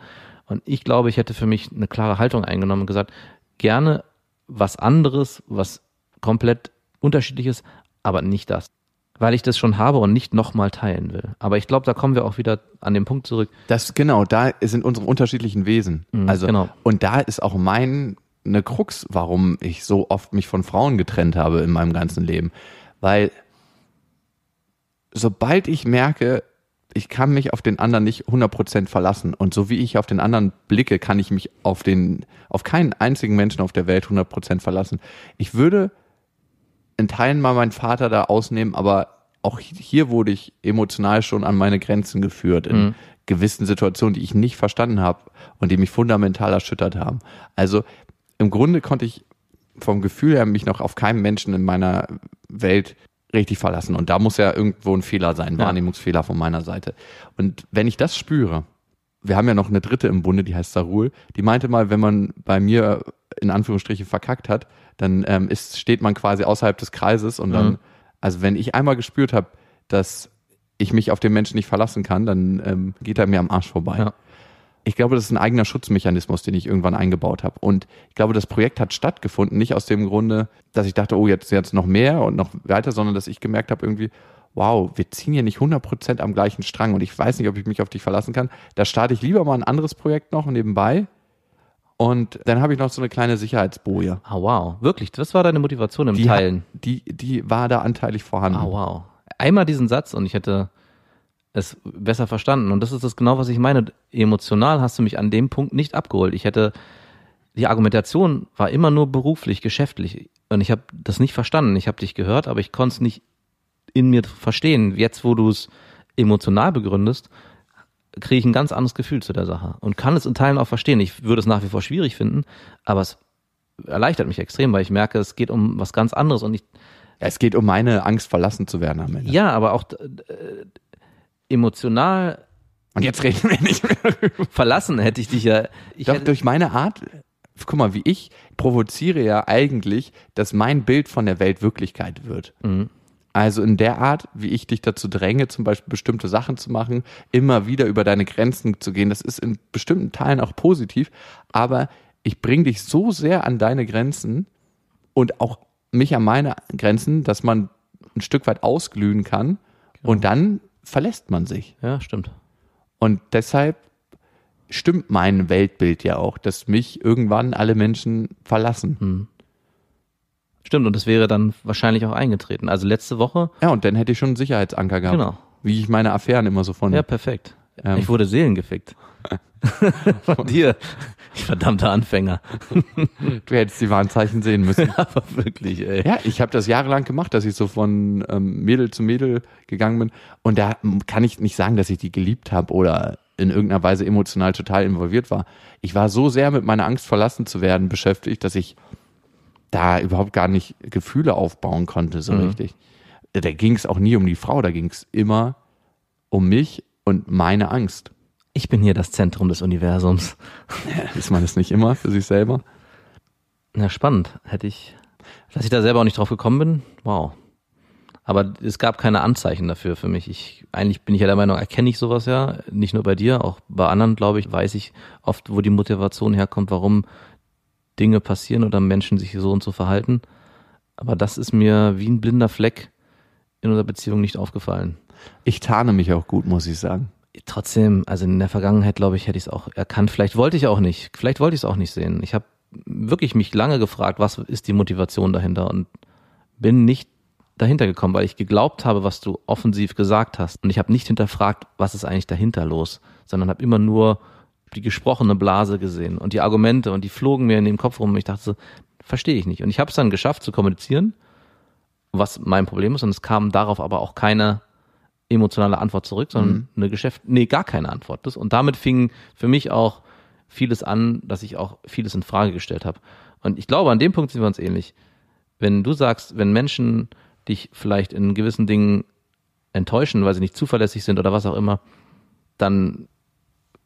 Und ich glaube, ich hätte für mich eine klare Haltung eingenommen und gesagt, gerne was anderes, was komplett unterschiedliches, aber nicht das. Weil ich das schon habe und nicht nochmal teilen will. Aber ich glaube, da kommen wir auch wieder an den Punkt zurück. Das genau, da sind unsere unterschiedlichen Wesen. Mhm, also genau. und da ist auch mein eine Krux, warum ich so oft mich von Frauen getrennt habe in meinem ganzen Leben, weil sobald ich merke, ich kann mich auf den anderen nicht 100% verlassen und so wie ich auf den anderen blicke, kann ich mich auf den auf keinen einzigen Menschen auf der Welt 100% verlassen. Ich würde in Teilen mal meinen Vater da ausnehmen, aber auch hier wurde ich emotional schon an meine Grenzen geführt in gewissen Situationen, die ich nicht verstanden habe und die mich fundamental erschüttert haben. Also im Grunde konnte ich vom Gefühl her mich noch auf keinen Menschen in meiner Welt richtig verlassen. Und da muss ja irgendwo ein Fehler sein, Ja. Wahrnehmungsfehler von meiner Seite. Und wenn ich das spüre, wir haben ja noch eine dritte im Bunde, die heißt Sarul, die meinte mal, wenn man bei mir in Anführungsstrichen verkackt hat, dann ähm, ist, steht man quasi außerhalb des Kreises und dann, Mhm. also wenn ich einmal gespürt habe, dass ich mich auf den Menschen nicht verlassen kann, dann ähm, geht er mir am Arsch vorbei. Ja. Ich glaube, das ist ein eigener Schutzmechanismus, den ich irgendwann eingebaut habe. Und ich glaube, das Projekt hat stattgefunden, nicht aus dem Grunde, dass ich dachte, oh, jetzt, jetzt noch mehr und noch weiter, sondern dass ich gemerkt habe, irgendwie, wow, wir ziehen hier nicht 100% am gleichen Strang und ich weiß nicht, ob ich mich auf dich verlassen kann. Da starte ich lieber mal ein anderes Projekt noch nebenbei. Und dann habe ich noch so eine kleine Sicherheitsboje. Ah, wow. Wirklich, das war deine Motivation im Die, Teilen. die, die war da anteilig vorhanden. Ah, wow. Einmal diesen Satz und ich hätte es besser verstanden. Und das ist das genau, was ich meine. Emotional hast du mich an dem Punkt nicht abgeholt. Ich hätte, die Argumentation war immer nur beruflich, geschäftlich. Und ich habe das nicht verstanden. Ich habe dich gehört, aber ich konnte es nicht in mir verstehen. Jetzt, wo du es emotional begründest, kriege ich ein ganz anderes Gefühl zu der Sache und kann es in Teilen auch verstehen. Ich würde es nach wie vor schwierig finden, aber es erleichtert mich extrem, weil ich merke, es geht um was ganz anderes und ich, es geht um meine Angst, verlassen zu werden am Ende. ja, aber auch äh, emotional Und jetzt reden wir nicht mehr darüber. verlassen hätte ich dich ja. Ich Doch hätte, durch meine Art, guck mal, wie ich provoziere ja eigentlich, dass mein Bild von der Welt Wirklichkeit wird. Mhm. Also in der Art, wie ich dich dazu dränge, zum Beispiel bestimmte Sachen zu machen, immer wieder über deine Grenzen zu gehen, das ist in bestimmten Teilen auch positiv, aber ich bringe dich so sehr an deine Grenzen und auch mich an meine Grenzen, dass man ein Stück weit ausglühen kann und dann verlässt man sich. ja, stimmt. Und deshalb stimmt mein Weltbild ja auch, dass mich irgendwann alle Menschen verlassen. Stimmt, und das wäre dann wahrscheinlich auch eingetreten. Also letzte Woche, Ja, und dann hätte ich schon einen Sicherheitsanker gehabt. Genau. Wie ich meine Affären immer so von. ja, perfekt. Ähm. Ich wurde seelengefickt. Von dir. Ich verdammter Anfänger. Du hättest die Warnzeichen sehen müssen. Aber wirklich, ey. ja, ich habe das jahrelang gemacht, dass ich so von ähm, Mädel zu Mädel gegangen bin. Und da kann ich nicht sagen, dass ich die geliebt habe oder in irgendeiner Weise emotional total involviert war. Ich war so sehr mit meiner Angst verlassen zu werden beschäftigt, dass ich da überhaupt gar nicht Gefühle aufbauen konnte, so richtig. Da ging es auch nie um die Frau, da ging es immer um mich und meine Angst. Ich bin hier das Zentrum des Universums. Ist man das nicht immer für sich selber? Na, spannend. Hätte ich, dass ich da selber auch nicht drauf gekommen bin, wow. Aber es gab keine Anzeichen dafür für mich. Ich, eigentlich bin ich ja der Meinung, erkenne ich sowas ja. Nicht nur bei dir, auch bei anderen, glaube ich, weiß ich oft, wo die Motivation herkommt, warum Dinge passieren oder Menschen sich so und so verhalten. Aber das ist mir wie ein blinder Fleck in unserer Beziehung nicht aufgefallen. Ich tarne mich auch gut, muss ich sagen. Trotzdem, also in der Vergangenheit, glaube ich, hätte ich es auch erkannt. Vielleicht wollte ich auch nicht. Vielleicht wollte ich es auch nicht sehen. Ich habe wirklich mich lange gefragt, was ist die Motivation dahinter und bin nicht dahinter gekommen, weil ich geglaubt habe, was du offensiv gesagt hast. Und ich habe nicht hinterfragt, was ist eigentlich dahinter los, sondern habe immer nur die gesprochene Blase gesehen und die Argumente und die flogen mir in den Kopf rum und ich dachte so, verstehe ich nicht. Und ich habe es dann geschafft zu kommunizieren, was mein Problem ist und es kam darauf aber auch keine emotionale Antwort zurück, sondern eine Geschäft, nee, gar keine Antwort. Das, und damit fing für mich auch vieles an, dass ich auch vieles in Frage gestellt habe. Und ich glaube, an dem Punkt sind wir uns ähnlich. Wenn du sagst, wenn Menschen dich vielleicht in gewissen Dingen enttäuschen, weil sie nicht zuverlässig sind oder was auch immer, dann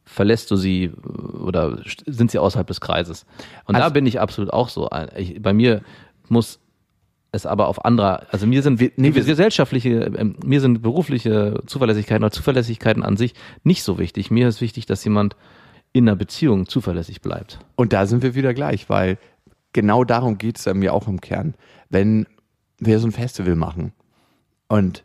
verlässt du sie äh, oder sind sie außerhalb des Kreises. Und da Also- bin ich absolut auch so. Ich, bei mir muss es aber auf anderer, also mir sind nee, gesellschaftliche, ähm, mir sind berufliche Zuverlässigkeiten oder Zuverlässigkeiten an sich nicht so wichtig. Mir ist wichtig, dass jemand in einer Beziehung zuverlässig bleibt. Und da sind wir wieder gleich, weil genau darum geht es mir auch im Kern. Wenn wir so ein Festival machen und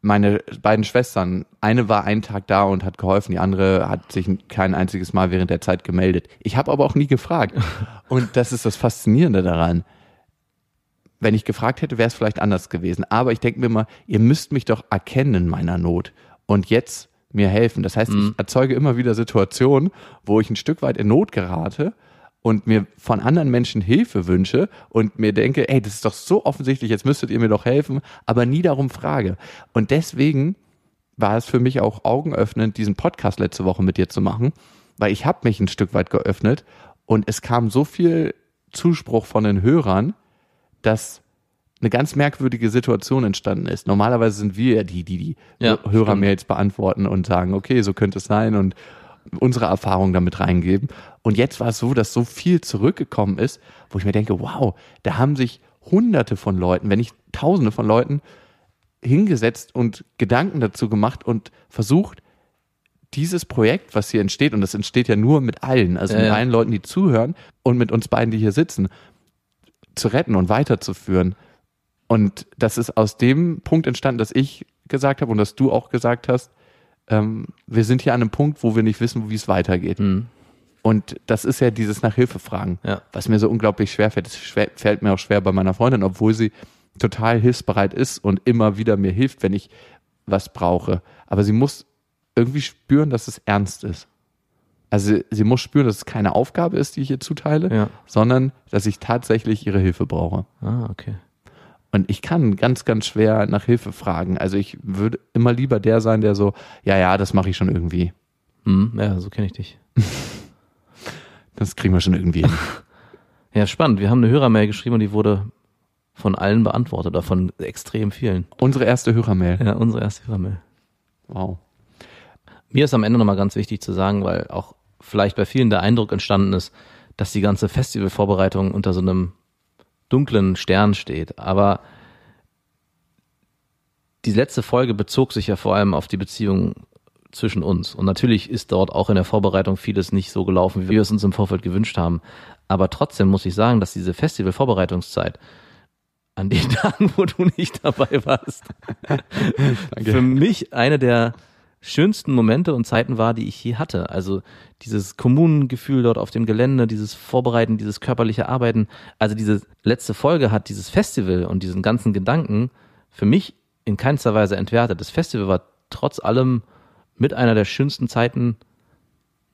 meine beiden Schwestern, eine war einen Tag da und hat geholfen, die andere hat sich kein einziges Mal während der Zeit gemeldet. Ich habe aber auch nie gefragt. Und das ist das Faszinierende daran. Wenn ich gefragt hätte, wäre es vielleicht anders gewesen. Aber ich denke mir mal, ihr müsst mich doch erkennen in meiner Not und jetzt mir helfen. Das heißt, ich erzeuge immer wieder Situationen, wo ich ein Stück weit in Not gerate und mir von anderen Menschen Hilfe wünsche und mir denke, ey, das ist doch so offensichtlich, jetzt müsstet ihr mir doch helfen, aber nie darum frage. Und deswegen war es für mich auch augenöffnend, diesen Podcast letzte Woche mit dir zu machen, weil ich habe mich ein Stück weit geöffnet und es kam so viel Zuspruch von den Hörern, dass eine ganz merkwürdige Situation entstanden ist. Normalerweise sind wir ja die, die die Ja, Hörermails beantworten und sagen, okay, so könnte es sein und unsere Erfahrung damit reingeben. Und jetzt war es so, dass so viel zurückgekommen ist, wo ich mir denke, wow, da haben sich hunderte von Leuten, wenn nicht tausende von Leuten hingesetzt und Gedanken dazu gemacht und versucht, dieses Projekt, was hier entsteht, und das entsteht ja nur mit allen, also Ja, mit ja. allen Leuten, die zuhören und mit uns beiden, die hier sitzen, zu retten und weiterzuführen. Und das ist aus dem Punkt entstanden, dass ich gesagt habe und dass du auch gesagt hast, ähm, wir sind hier an einem Punkt, wo wir nicht wissen, wie es weitergeht. Mhm. Und das ist ja dieses nach Hilfe fragen, Ja. was mir so unglaublich schwer fällt. Es schwer, fällt mir auch schwer bei meiner Freundin, obwohl sie total hilfsbereit ist und immer wieder mir hilft, wenn ich was brauche. Aber sie muss irgendwie spüren, dass es ernst ist. Also sie, sie muss spüren, dass es keine Aufgabe ist, die ich ihr zuteile, Ja. sondern dass ich tatsächlich ihre Hilfe brauche. Ah, okay. Und ich kann ganz, ganz schwer nach Hilfe fragen. Also ich würde immer lieber der sein, der so, ja, ja, das mache ich schon irgendwie. Hm, ja, so kenne ich dich. Das kriegen wir schon irgendwie hin. Ja, spannend. Wir haben eine Hörermail geschrieben und die wurde von allen beantwortet oder von extrem vielen. Unsere erste Hörermail. Ja, unsere erste Hörermail. Wow. Mir ist am Ende nochmal ganz wichtig zu sagen, weil auch vielleicht bei vielen der Eindruck entstanden ist, dass die ganze Festivalvorbereitung unter so einem dunklen Stern steht. Aber die letzte Folge bezog sich ja vor allem auf die Beziehung zwischen uns. Und natürlich ist dort auch in der Vorbereitung vieles nicht so gelaufen, wie wir es uns im Vorfeld gewünscht haben. Aber trotzdem muss ich sagen, dass diese Festival-Vorbereitungszeit an den Tagen, wo du nicht dabei warst, für mich eine der schönsten Momente und Zeiten war, die ich je hatte. Also dieses Kommunengefühl dort auf dem Gelände, dieses Vorbereiten, dieses körperliche Arbeiten. Also diese letzte Folge hat dieses Festival und diesen ganzen Gedanken für mich in keinster Weise entwertet. Das Festival war trotz allem mit einer der schönsten Zeiten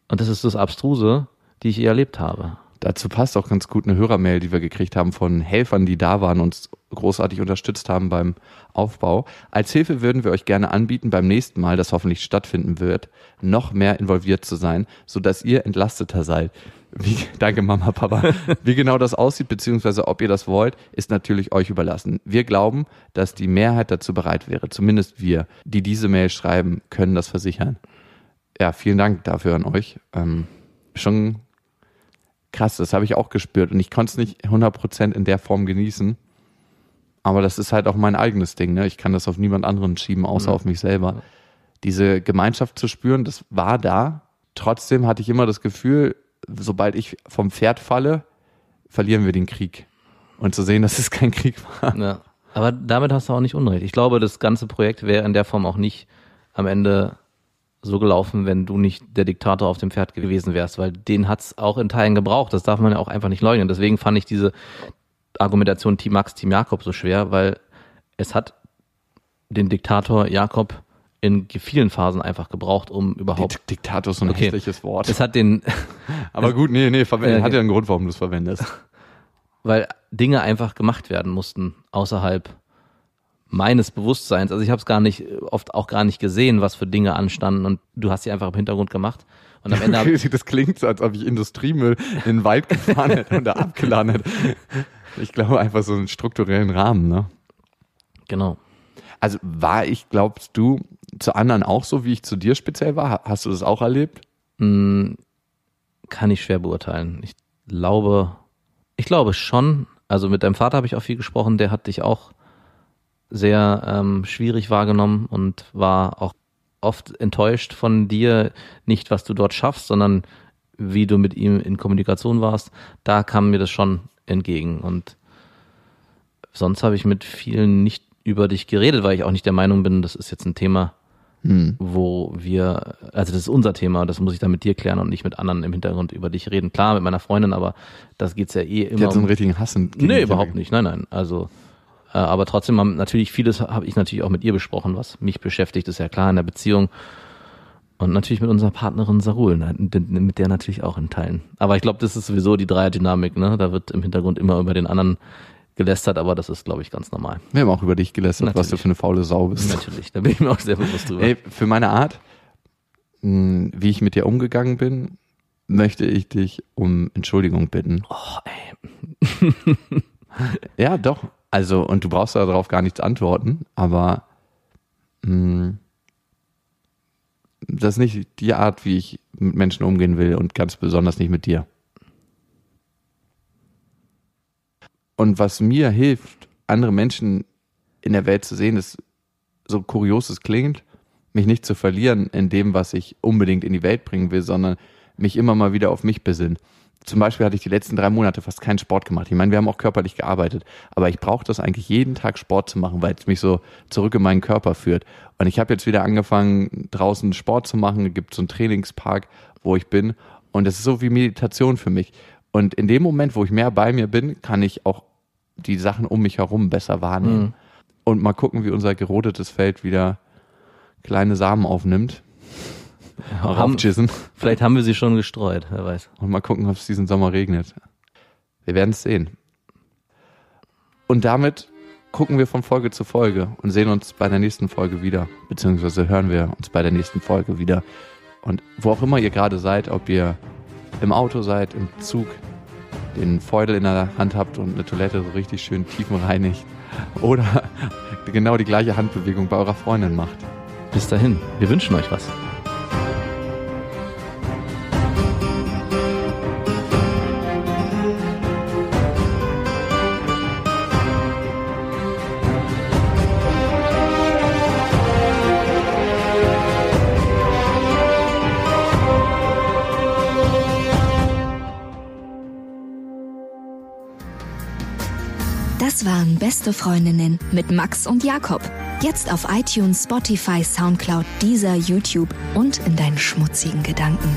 und das ist das Abstruse, die ich je erlebt habe. Dazu passt auch ganz gut eine Hörermail, die wir gekriegt haben von Helfern, die da waren und uns großartig unterstützt haben beim Aufbau. Als Hilfe würden wir euch gerne anbieten, beim nächsten Mal, das hoffentlich stattfinden wird, noch mehr involviert zu sein, sodass ihr entlasteter seid. Wie, danke Mama, Papa. Wie genau das aussieht, beziehungsweise ob ihr das wollt, ist natürlich euch überlassen. Wir glauben, dass die Mehrheit dazu bereit wäre. Zumindest wir, die diese Mail schreiben, können das versichern. Ja, vielen Dank dafür an euch. Ähm, schon krass, das habe ich auch gespürt und ich konnte es nicht 100% in der Form genießen. Aber das ist halt auch mein eigenes Ding. Ne? Ich kann das auf niemand anderen schieben, außer auf mich selber. Diese Gemeinschaft zu spüren, das war da. Trotzdem hatte ich immer das Gefühl, sobald ich vom Pferd falle, verlieren wir den Krieg. Und zu sehen, dass es kein Krieg war. Ja. Aber damit hast du auch nicht unrecht. Ich glaube, das ganze Projekt wäre in der Form auch nicht am Ende so gelaufen, wenn du nicht der Diktator auf dem Pferd gewesen wärst, weil den hat's auch in Teilen gebraucht. Das darf man ja auch einfach nicht leugnen. Deswegen fand ich diese Argumentation Team Max, Team Jakob so schwer, weil es hat den Diktator Jakob in vielen Phasen einfach gebraucht, um überhaupt. Dik- Diktator ist so ein Okay. hässliches Wort. Es hat den, Aber gut, nee, nee, verwenden. Ja, hat ja einen Grund, warum du es verwendest. weil Dinge einfach gemacht werden mussten außerhalb meines Bewusstseins. Also ich habe es gar nicht oft auch gar nicht gesehen, was für Dinge anstanden und du hast sie einfach im Hintergrund gemacht und am Ende hab, Das klingt so, als ob ich Industriemüll in den Wald gefahren hätte und da abgeladen hätte. Ich glaube einfach so einen strukturellen Rahmen, ne? genau. Also war ich, glaubst du, zu anderen auch so, wie ich zu dir speziell war? Ha- Hast du das auch erlebt? Hm, kann ich schwer beurteilen. Ich glaube, ich glaube schon. Also mit deinem Vater habe ich auch viel gesprochen. Der hat dich auch sehr ähm, schwierig wahrgenommen und war auch oft enttäuscht von dir, nicht was du dort schaffst, sondern wie du mit ihm in Kommunikation warst. Da kam mir das schon entgegen. Und sonst habe ich mit vielen nicht über dich geredet, weil ich auch nicht der Meinung bin, das ist jetzt ein Thema, wo wir, also das ist unser Thema, das muss ich dann mit dir klären und nicht mit anderen im Hintergrund über dich reden. Klar, mit meiner Freundin, aber das geht's ja eh immer. hatte so einen um, richtigen Hass. gegen nee, überhaupt nicht. Nein, nein. Also, aber trotzdem haben natürlich vieles habe ich natürlich auch mit ihr besprochen, was mich beschäftigt, ist ja klar in der Beziehung. Und natürlich mit unserer Partnerin Sarul, ne, mit der natürlich auch in Teilen. Aber ich glaube, das ist sowieso die Dreierdynamik, ne? Da wird im Hintergrund immer über den anderen gelästert, aber das ist, glaube ich, ganz normal. Wir haben auch über dich gelästert, was du Natürlich. für eine faule Sau bist. Natürlich, da bin ich mir auch sehr bewusst drüber. Ey, für meine Art, mh, wie ich mit dir umgegangen bin, möchte ich dich um Entschuldigung bitten. Oh, ey. Ja, doch. Also, und du brauchst darauf gar nichts antworten, aber mh, das ist nicht die Art, wie ich mit Menschen umgehen will und ganz besonders nicht mit dir. Und was mir hilft, andere Menschen in der Welt zu sehen, ist so kurios es klingt, mich nicht zu verlieren in dem, was ich unbedingt in die Welt bringen will, sondern mich immer mal wieder auf mich besinnen. Zum Beispiel hatte ich die letzten drei Monate fast keinen Sport gemacht. Ich meine, wir haben auch körperlich gearbeitet, aber ich brauche das eigentlich jeden Tag Sport zu machen, weil es mich so zurück in meinen Körper führt. Und ich habe jetzt wieder angefangen, draußen Sport zu machen. Es gibt so einen Trainingspark, wo ich bin. Und es ist so wie Meditation für mich. Und in dem Moment, wo ich mehr bei mir bin, kann ich auch die Sachen um mich herum besser wahrnehmen. Mhm. Und mal gucken, wie unser gerodetes Feld wieder kleine Samen aufnimmt. Haben, vielleicht haben wir sie schon gestreut, wer weiß. Und mal gucken, ob es diesen Sommer regnet. Wir werden es sehen. Und damit gucken wir von Folge zu Folge und sehen uns bei der nächsten Folge wieder. Beziehungsweise hören wir uns bei der nächsten Folge wieder. Und wo auch immer ihr gerade seid, ob ihr im Auto seid, im Zug, den Feudel in der Hand habt und eine Toilette so richtig schön tiefenreinigt oder genau die gleiche Handbewegung bei eurer Freundin macht. Bis dahin, wir wünschen euch was. Beste Freundinnen mit Max und Jakob. Jetzt auf iTunes, Spotify, Soundcloud, Deezer, YouTube und in deinen schmutzigen Gedanken.